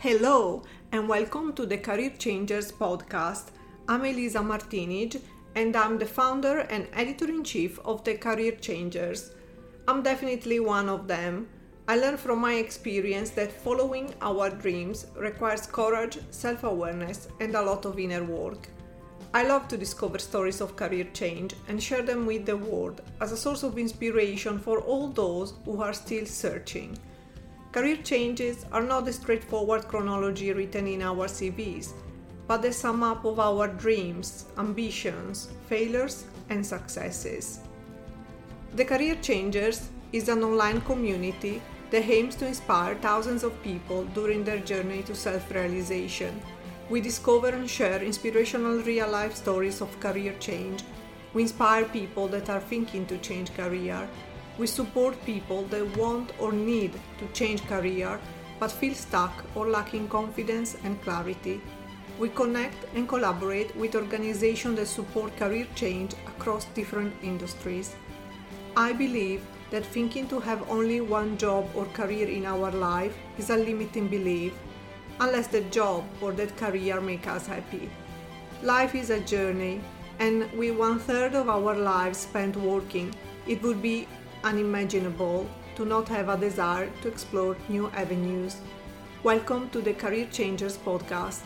Hello, and welcome to the Career Changers podcast. I'm Elisa Martini, and I'm the founder and editor in chief of the Career Changers. I'm definitely one of them. I learned from my experience that following our dreams requires courage, self awareness, and a lot of inner work. I love to discover stories of career change and share them with the world as a source of inspiration for all those who are still searching. Career changes are not the straightforward chronology written in our CVs, but the sum up of our dreams, ambitions, failures, and successes. The Career Changers is an online community that aims to inspire thousands of people during their journey to self realization. We discover and share inspirational real life stories of career change. We inspire people that are thinking to change career we support people that want or need to change career but feel stuck or lacking confidence and clarity. We connect and collaborate with organizations that support career change across different industries. I believe that thinking to have only one job or career in our life is a limiting belief, unless the job or that career make us happy. Life is a journey, and with one third of our lives spent working, it would be unimaginable to not have a desire to explore new avenues. Welcome to the Career Changers podcast.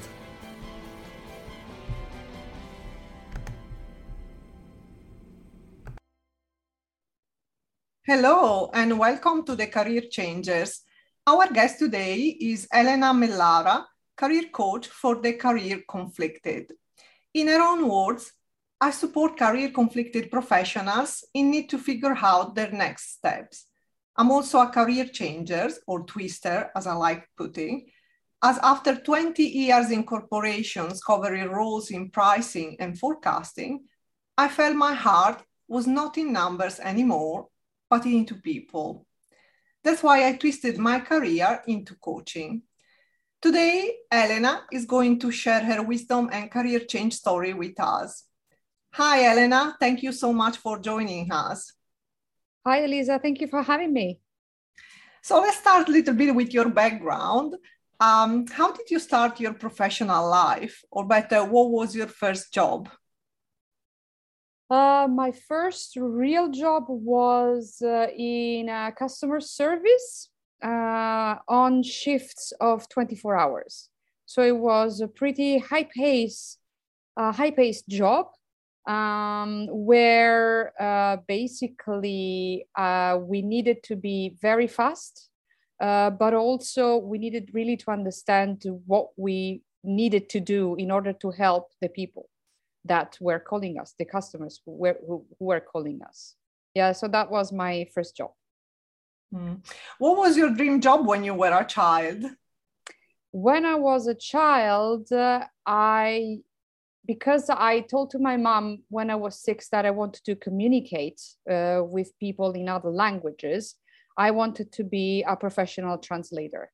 Hello, and welcome to the Career Changers. Our guest today is Elena Mellara, career coach for the career conflicted. In her own words, I support career conflicted professionals in need to figure out their next steps. I'm also a career changer or twister, as I like putting, as after 20 years in corporations covering roles in pricing and forecasting, I felt my heart was not in numbers anymore, but into people. That's why I twisted my career into coaching. Today, Elena is going to share her wisdom and career change story with us. Hi, Elena. Thank you so much for joining us. Hi, Elisa. Thank you for having me. So let's start a little bit with your background. Um, how did you start your professional life? Or better, what was your first job? Uh, my first real job was uh, in uh, customer service uh, on shifts of 24 hours. So it was a pretty high pace, uh, high paced job um, where uh, basically uh, we needed to be very fast, uh, but also we needed really to understand what we needed to do in order to help the people that were calling us, the customers who were, who, who were calling us. Yeah, so that was my first job. Mm. What was your dream job when you were a child? When I was a child, uh, I because I told to my mom when I was six that I wanted to communicate uh, with people in other languages, I wanted to be a professional translator.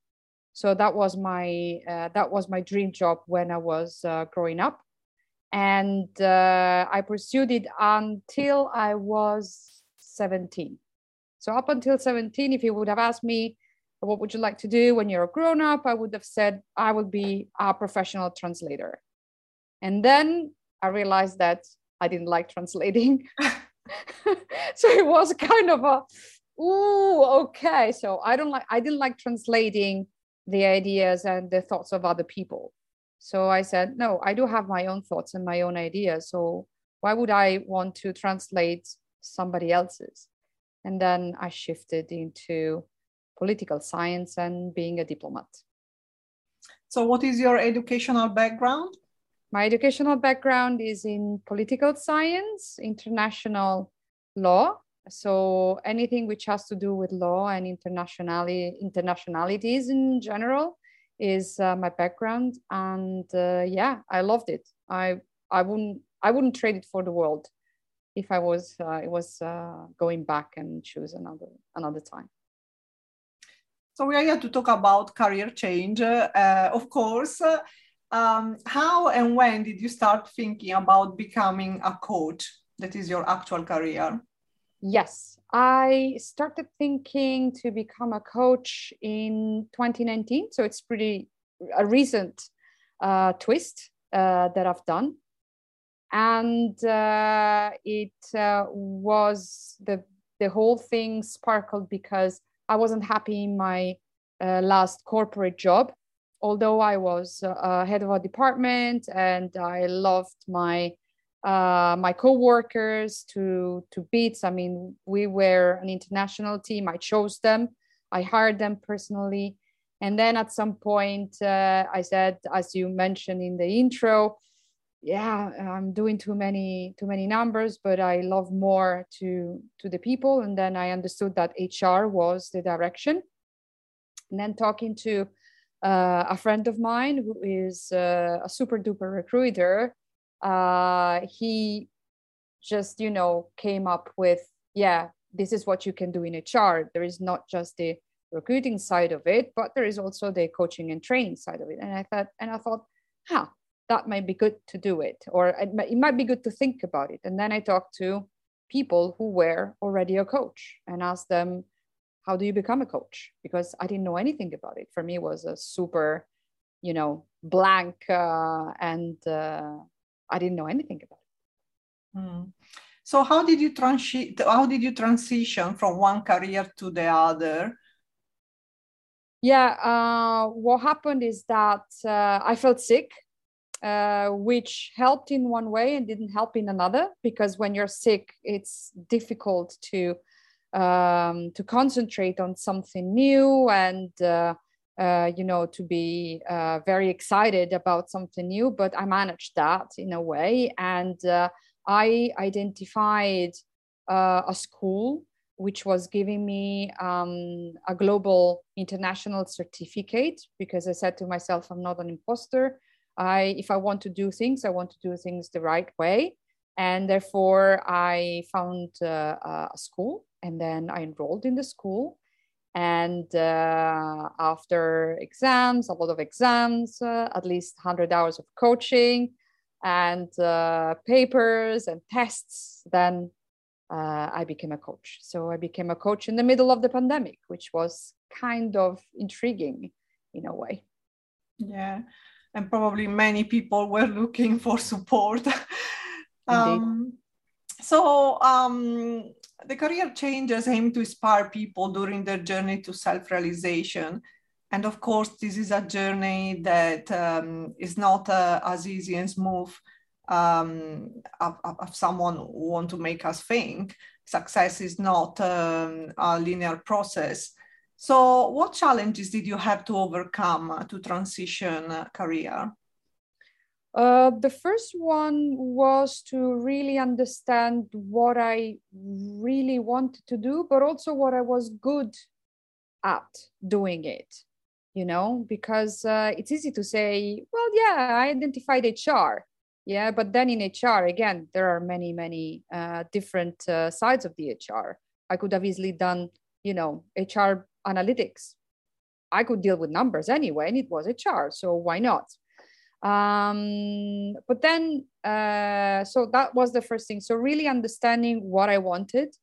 So that was my uh, that was my dream job when I was uh, growing up, and uh, I pursued it until I was seventeen. So up until seventeen, if you would have asked me what would you like to do when you're a grown up, I would have said I would be a professional translator and then I realized that I didn't like translating. so it was kind of a, ooh, okay. So I don't like, I didn't like translating the ideas and the thoughts of other people. So I said, no, I do have my own thoughts and my own ideas. So why would I want to translate somebody else's? And then I shifted into political science and being a diplomat. So, what is your educational background? My educational background is in political science, international law. So anything which has to do with law and internationality, internationalities in general is uh, my background. And uh, yeah, I loved it. I I wouldn't I wouldn't trade it for the world if I was uh, it was uh, going back and choose another another time. So we are here to talk about career change, uh, of course um, how and when did you start thinking about becoming a coach? That is your actual career. Yes, I started thinking to become a coach in 2019. So it's pretty a recent uh, twist uh, that I've done. And uh, it uh, was the, the whole thing sparkled because I wasn't happy in my uh, last corporate job. Although I was uh, head of a department and I loved my uh, my co-workers to to bits. I mean, we were an international team. I chose them. I hired them personally, and then at some point, uh, I said, as you mentioned in the intro, yeah, I'm doing too many too many numbers, but I love more to to the people. And then I understood that HR was the direction. And then talking to uh, a friend of mine who is uh, a super duper recruiter uh, he just you know came up with yeah this is what you can do in hr there is not just the recruiting side of it but there is also the coaching and training side of it. And i thought and i thought huh that might be good to do it or it might, it might be good to think about it. And then i talked to people who were already a coach and asked them how do you become a coach because i didn't know anything about it for me it was a super you know blank uh, and uh, I didn't know anything about it. Mm. So how did you transi- how did you transition from one career to the other? Yeah, uh, what happened is that uh, I felt sick, uh, which helped in one way and didn't help in another because when you're sick, it's difficult to um, to concentrate on something new and uh, uh, you know, to be uh, very excited about something new, but I managed that in a way. And uh, I identified uh, a school which was giving me um, a global international certificate because I said to myself, I'm not an imposter. I, if I want to do things, I want to do things the right way. And therefore, I found uh, a school and then I enrolled in the school. And uh, after exams a lot of exams uh, at least 100 hours of coaching and uh, papers and tests then uh, i became a coach. So i became a coach in the middle of the pandemic which was kind of intriguing in a way. Yeah and probably many people were looking for support. Um, so um, the career changes aim to inspire people during their journey to self-realization. And of course, this is a journey that um, is not uh, as easy and smooth um, of, someone want to make us think. Success is not um, a linear process. So, what challenges did you have to overcome to transition career? Uh, the first one was to really understand what I really wanted to do, but also what I was good at doing it, you know, because uh, it's easy to say, well, yeah, I identified HR. Yeah, but then in HR, again, there are many, many uh, different uh, sides of the HR. I could have easily done, you know, HR analytics. I could deal with numbers anyway, and it was HR. So why not? Um, but then uh, so that was the first thing. So really understanding what i wanted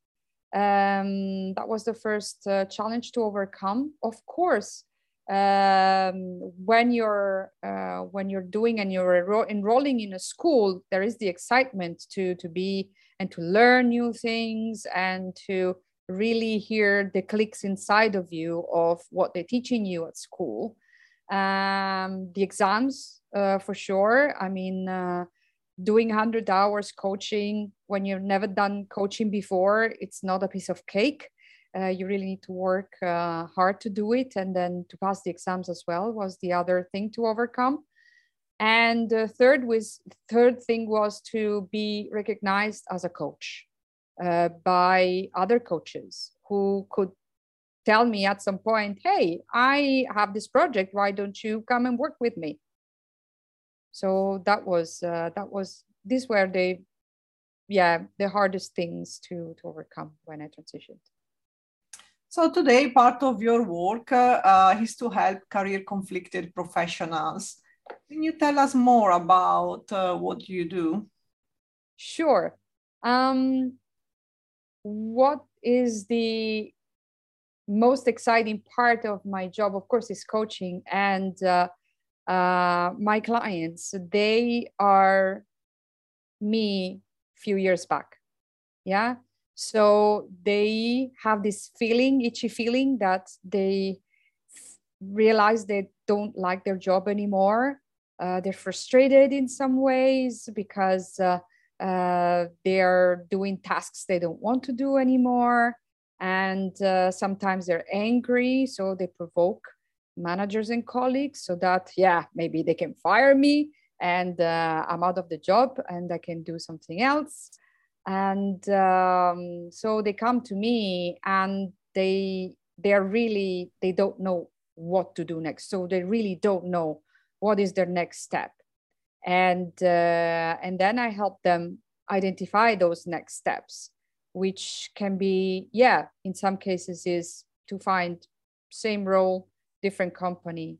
um, that was the first uh, challenge to overcome. Of course um, when you're uh, when you're doing and you're enro- enrolling in a school there is the excitement to to be and to learn new things and to really hear the clicks inside of you of what they're teaching you at school um, the exams uh, for sure. I mean, uh, doing 100 hours coaching when you've never done coaching before, it's not a piece of cake. Uh, you really need to work uh, hard to do it. And then to pass the exams as well was the other thing to overcome. And the third was third thing was to be recognized as a coach uh, by other coaches who could tell me at some point, "Hey, I have this project. Why don't you come and work with me?" so that was uh, that was these were the yeah the hardest things to to overcome when i transitioned so today part of your work uh, is to help career conflicted professionals can you tell us more about uh, what you do sure um, what is the most exciting part of my job of course is coaching and uh, uh, my clients, they are me few years back. Yeah. So they have this feeling, itchy feeling that they realize they don't like their job anymore. Uh, they're frustrated in some ways because uh, uh, they're doing tasks they don't want to do anymore. And uh, sometimes they're angry, so they provoke managers and colleagues so that, yeah, maybe they can fire me and uh, I'm out of the job and I can do something else. And um, so they come to me and they they're really they don't know what to do next. So they really don't know what is their next step. And uh, and then I help them identify those next steps, which can be yeah in some cases is to find same role different company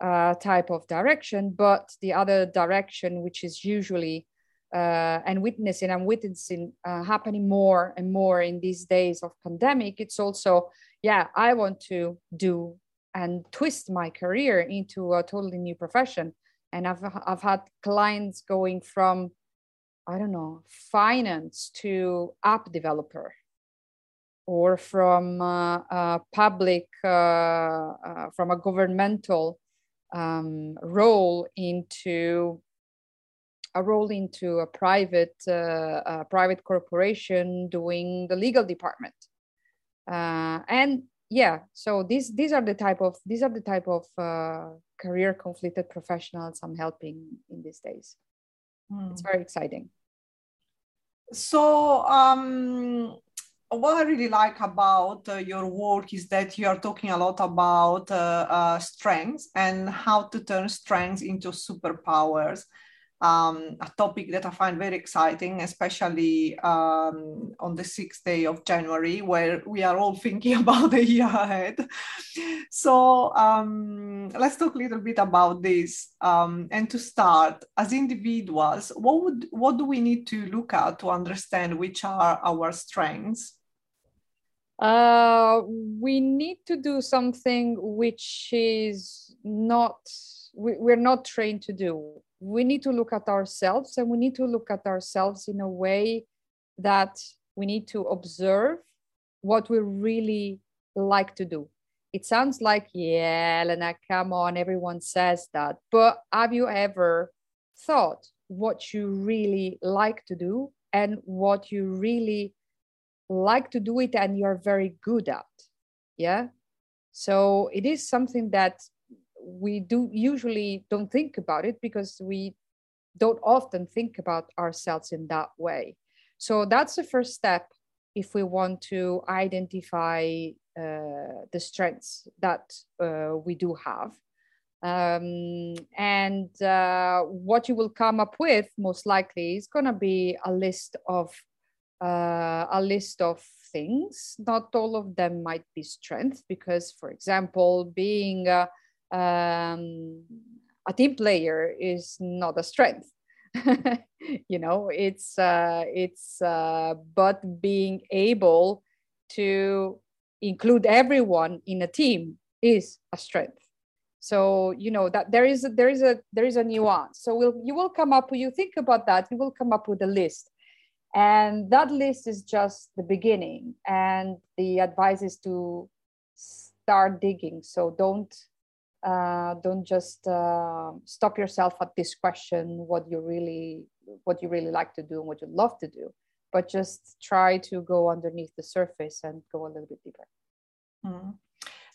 uh, type of direction, but the other direction, which is usually uh, and witnessing, I'm witnessing uh, happening more and more in these days of pandemic. It's also, yeah, I want to do and twist my career into a totally new profession. And I've I've had clients going from, I don't know, finance to app developer, or from uh, public, uh, uh, from a governmental um, role into a role into a private uh, a private corporation doing the legal department. Uh, and yeah so these these are the type of these are the type of uh, career conflicted professionals i'm helping in these days. Mm. it's very exciting so um what I really like about uh, your work is that you are talking a lot about uh, uh, strengths and how to turn strengths into superpowers. Um, a topic that I find very exciting, especially um, on the sixth day of January, where we are all thinking about the year ahead. So um, let's talk a little bit about this. Um, and to start, as individuals, what would what do we need to look at to understand which are our strengths? uh, we need to do something which is not we, we're not trained to do we need to look at ourselves and we need to look at ourselves in a way that we need to observe what we really like to do. It sounds like yeah Elena, come on everyone says that. But have you ever thought what you really like to do and what you really like to do it and you're very good at? Yeah? So it is something that we do usually don't think about it because we don't often think about ourselves in that way so that's the first step if we want to identify uh, the strengths that uh, we do have um, and uh, what you will come up with most likely is going to be a list of uh, a list of things. Not all of them might be strengths, because, for example, being um, a team player is not a strength. you know, it's uh, it's uh, but being able to include everyone in a team is a strength so you know that there is a, there is a there is a nuance so we'll, you will come up you think about that you will come up with a list and that list is just the beginning. And the advice is to start digging. So don't uh, don't just uh, stop yourself at this question what you really what you really like to do and what you love to do but just try to go underneath the surface and go a little bit deeper mm.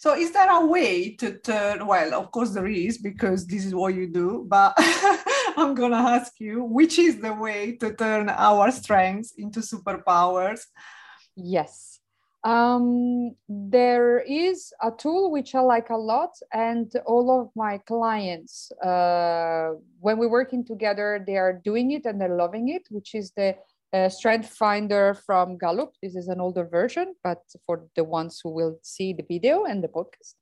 So, is there a way to turn? Well, of course there is because this is what you do. But I'm gonna ask you, which is the way to turn our strengths into superpowers? Yes, um, there is a tool which I like a lot, and all of my clients, uh, when we're working together, they are doing it and they're loving it, which is the uh, Strength Finder from Gallup. This is an older version, but for the ones who will see the video and the podcast.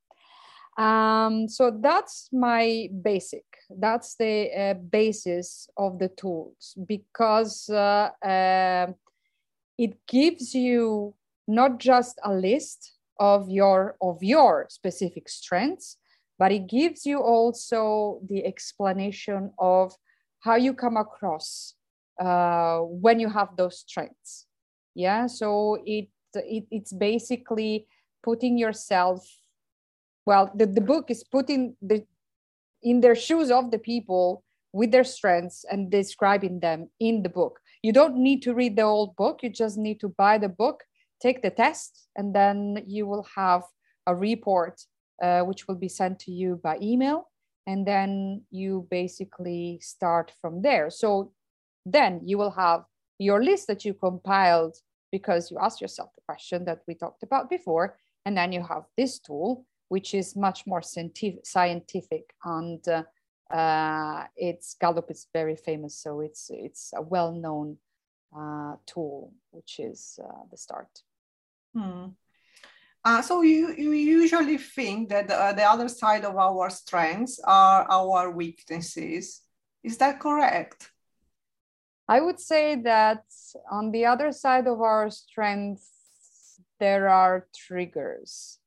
Um, so that's my basic. That's the uh, basis of the tools because uh, uh, it gives you not just a list of your of your specific strengths, but it gives you also the explanation of how you come across uh, when you have those strengths. Yeah, so it, it it's basically putting yourself. Well, the, the book is putting the in their shoes of the people with their strengths and describing them in the book. You don't need to read the old book, you just need to buy the book, take the test, and then you will have a report uh, which will be sent to you by email. And then you basically start from there. So then you will have your list that you compiled because you asked yourself the question that we talked about before. And then you have this tool, which is much more scientific and uh, uh, it's Gallup is very famous, so it's it's a well-known uh, tool, which is uh, the start. Hmm. Uh, so you, you usually think that uh, the other side of our strengths are our weaknesses. Is that correct? I would say that on the other side of our strengths, there are triggers.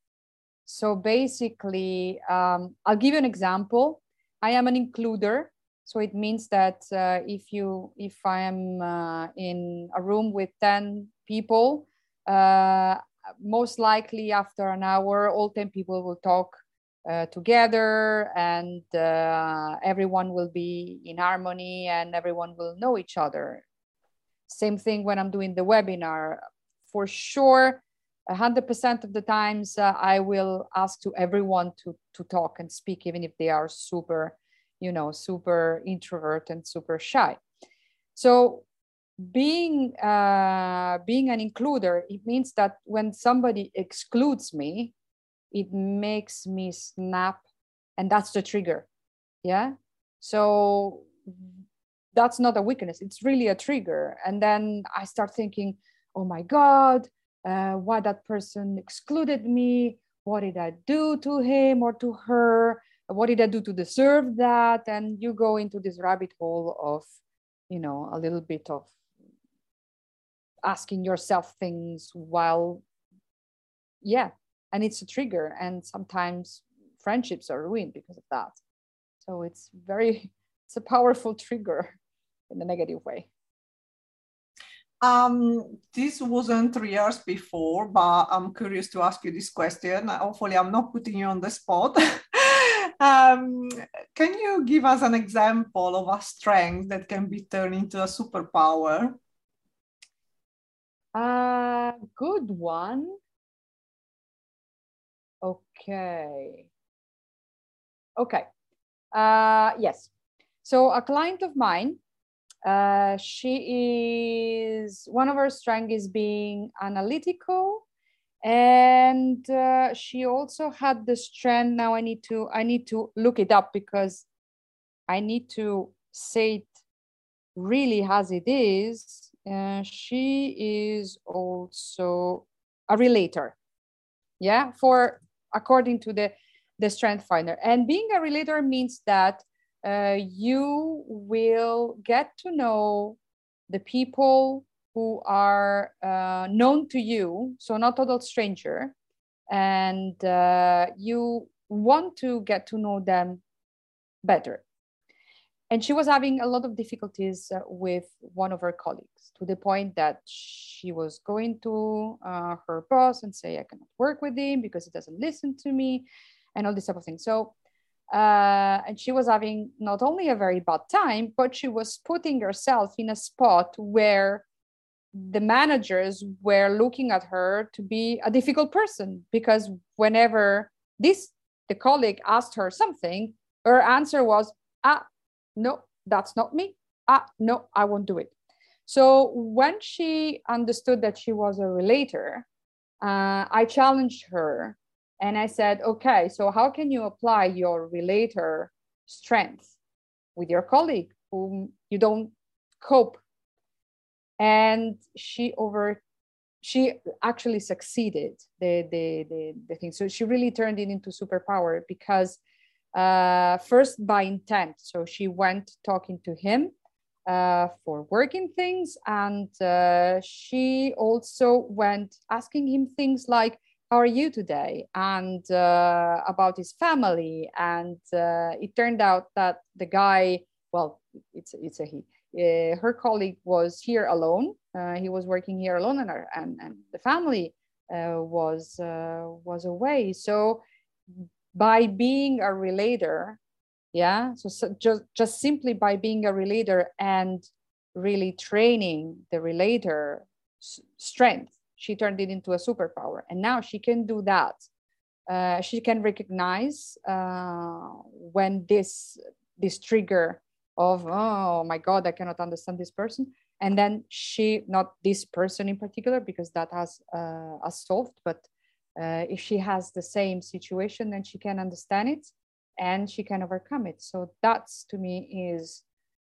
So basically, um, I'll give you an example. I am an includer. So it means that uh, if you if I am uh, in a room with 10 people, uh, most likely after an hour, all 10 people will talk uh, together and uh, everyone will be in harmony and everyone will know each other. Same thing when I'm doing the webinar. For sure, 100% of the times uh, I will ask to everyone to, to talk and speak, even if they are super, you know, super introvert and super shy. So being uh, being an includer, it means that when somebody excludes me, it makes me snap, and that's the trigger. Yeah. So that's not a weakness; it's really a trigger. And then I start thinking, "Oh my God, uh, why that person excluded me? What did I do to him or to her? What did I do to deserve that?" And you go into this rabbit hole of, you know, a little bit of asking yourself things while yeah and it's a trigger and sometimes friendships are ruined because of that so it's very it's a powerful trigger in a negative way um, this wasn't three years before, but I'm curious to ask you this question. Hopefully, I'm not putting you on the spot. um, can you give us an example of a strength that can be turned into a superpower? A good one. Okay. Okay. Uh, yes. So a client of mine, uh, she is one of her strengths is being analytical, and uh, she also had the strength. Now I need to I need to look it up because I need to say it really as it is she is also a relator. Yeah for according to the the strength finder. And being a relator means that uh, you will get to know the people who are uh, known to you so not total stranger and uh, you want to get to know them better and she was having a lot of difficulties uh, with one of her colleagues to the point that she was going to uh, her boss and say i cannot work with him because he doesn't listen to me and all this type of thing so uh, and she was having not only a very bad time but she was putting herself in a spot where the managers were looking at her to be a difficult person because whenever this the colleague asked her something her answer was ah no, that's not me. Ah, no, I won't do it. So when she understood that she was a relator, uh, I challenged her and I said, okay, so how can you apply your relator strength with your colleague whom you don't cope? And she over she actually succeeded the, the the the thing. So she really turned it into superpower because uh, first by intent. So she went talking to him uh, for working things, and uh, she also went asking him things like, how are you today? and uh, about his family. And uh, it turned out that the guy well it's it's a he uh, her colleague was here alone. He was working here alone and, her, and, and the family was was away. So by being a relator yeah? So, so just just simply by being a relator and really training the relator strength she turned it into a superpower. And now she can do that. Uh, she can recognize uh, when this this trigger of oh my god i cannot understand this person. And then she not this person in particular because that has uh, has solved but uh, if she has the same situation then she can understand it and she can overcome it so that's to me is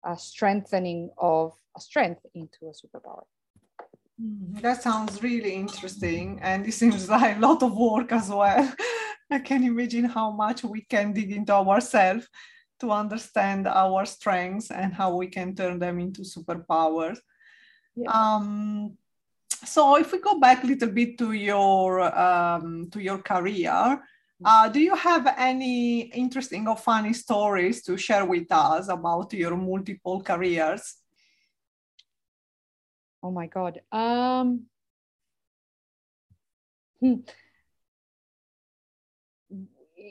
a strengthening of a strength into a superpower Mm-hmm. That sounds really interesting. And it seems like a lot of work as well. I can imagine how much we can dig into ourselves to understand our strengths and how we can turn them into superpowers. Yeah. Um, so if we go back a little bit to your um, to your career, mm-hmm. uh, do you have any interesting or funny stories to share with us about your multiple careers? oh my god um hmm.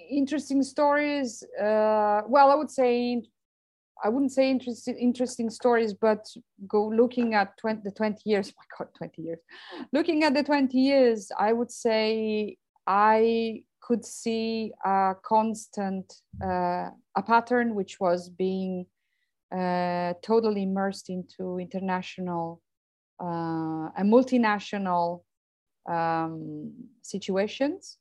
interesting stories uh, well i would say i wouldn't say interesting interesting stories but go looking at 20, the 20 years my god 20 years. Looking at the 20 years i would say i could see a constant uh, a pattern which was being uh, totally immersed into international uh, and multinational um, situations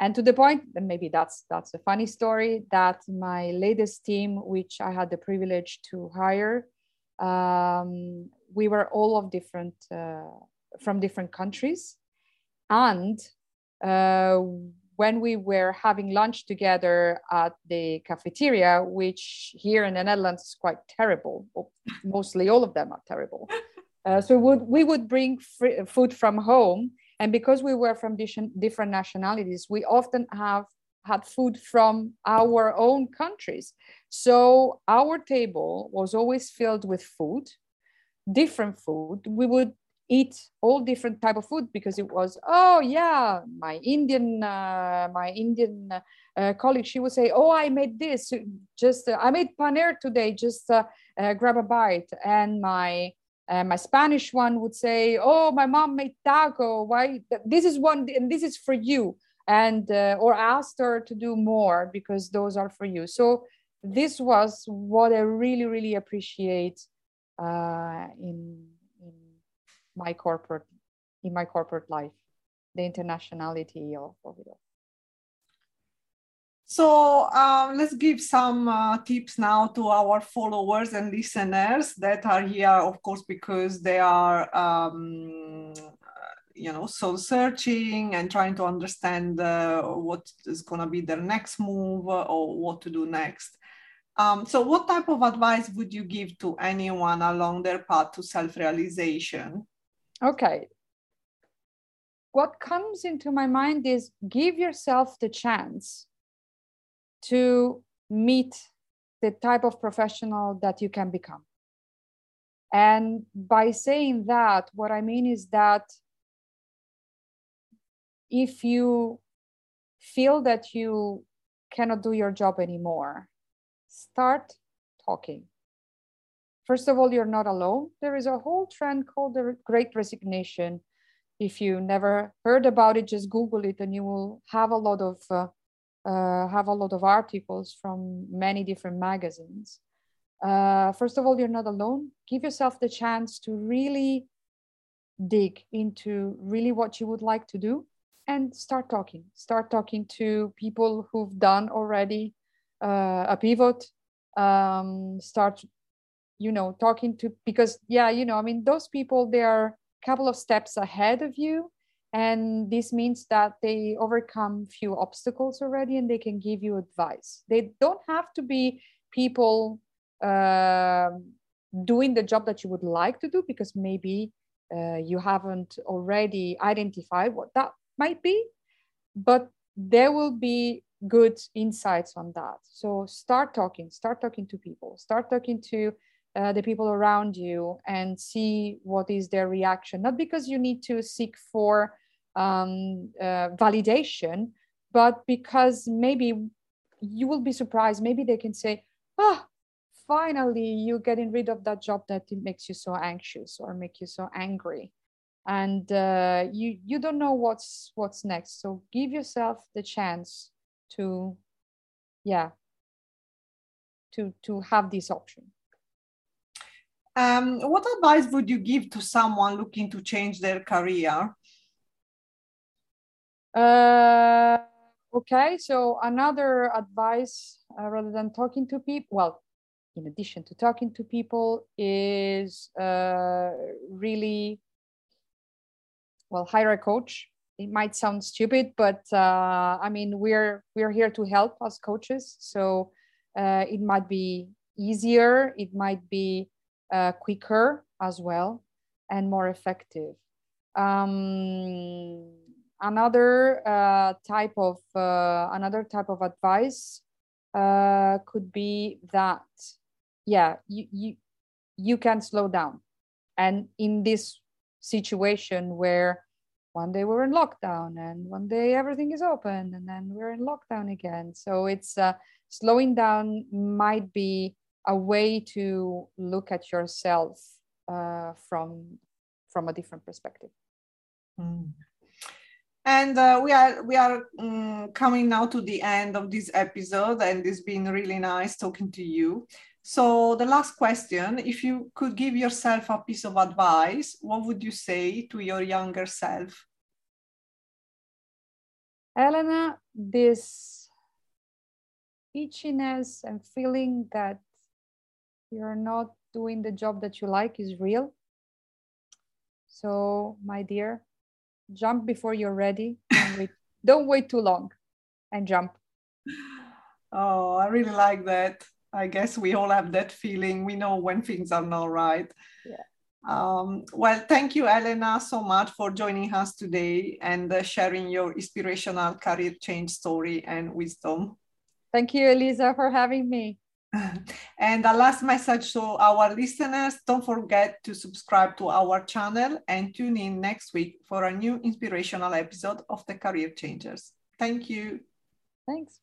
and to the point that maybe that's that's a funny story that my latest team which i had the privilege to hire um, we were all of different uh, from different countries and uh, when we were having lunch together at the cafeteria which here in the netherlands is quite terrible mostly all of them are terrible uh, so would, we would bring free, food from home. And because we were from different nationalities, we often have had food from our own countries. So our table was always filled with food, different food. We would eat all different type of food because it was oh yeah my indian uh, my indian uh, colleague she would say oh i made this just uh, i made paneer today just uh, uh, grab a bite and my uh, my Spanish one would say, "Oh, my mom made taco. Why? This is one, and this is for you." And uh, or asked her to do more because those are for you. So this was what I really, really appreciate uh, in in my corporate in my corporate life, the internationality of, of it all. So um, let's give some uh, tips now to our followers and listeners that are here, of course, because they are, um, you know, soul searching and trying to understand uh, what is going to be their next move or what to do next. Um, so, what type of advice would you give to anyone along their path to self realization? Okay. What comes into my mind is give yourself the chance to meet the type of professional that you can become. And by saying that, what I mean is that if you feel that you cannot do your job anymore, start talking. First of all, you're not alone. There is a whole trend called the Great Resignation. If you never heard about it, just Google it and you will have a lot of uh, uh, have a lot of articles from many different magazines. Uh, first of all, you're not alone. Give yourself the chance to really dig into really what you would like to do and start talking. Start talking to people who've done already uh, a pivot. Um, start, you know, talking to because yeah, you know, I mean, those people they are a couple of steps ahead of you and this means that they overcome few obstacles already and they can give you advice they don't have to be people uh, doing the job that you would like to do because maybe uh, you haven't already identified what that might be but there will be good insights on that. So start talking, start talking to people, start talking to uh, the people around you and see what is their reaction. Not because you need to seek for um, uh, validation, but because maybe you will be surprised. Maybe they can say, oh, finally you're getting rid of that job that makes you so anxious or make you so angry. And uh, you you don't know what's what's next. So give yourself the chance to yeah to to have this option. Um, what advice would you give to someone looking to change their career uh, okay so another advice uh, rather than talking to people well in addition to talking to people is uh, really well hire a coach. It might sound stupid but uh, i mean we're we're here to help as coaches. So uh, it might be easier it might be uh, quicker as well and more effective. Um, another uh, type of uh, another type of advice uh, could be that yeah you you you can slow down. And in this situation where one day we're in lockdown and one day everything is open and then we're in lockdown again. So it's uh, slowing down might be a way to look at yourself uh, from from a different perspective. Mm. And uh, we are we are um, coming now to the end of this episode and it's been really nice talking to you so the last question, if you could give yourself a piece of advice, what would you say to your younger self? Elena, this itchiness and feeling that you're not doing the job that you like is real. So, my dear, jump before you're ready. Don't wait, don't wait too long and jump. Oh, I really like that. I guess we all have that feeling. We know when things are not right. Yeah. Um, well, thank you, Elena, so much for joining us today and uh, sharing your inspirational career change story and wisdom. Thank you, Elisa, for having me. and the last message to our listeners don't forget to subscribe to our channel and tune in next week for a new inspirational episode of the Career Changers. Thank you. Thanks.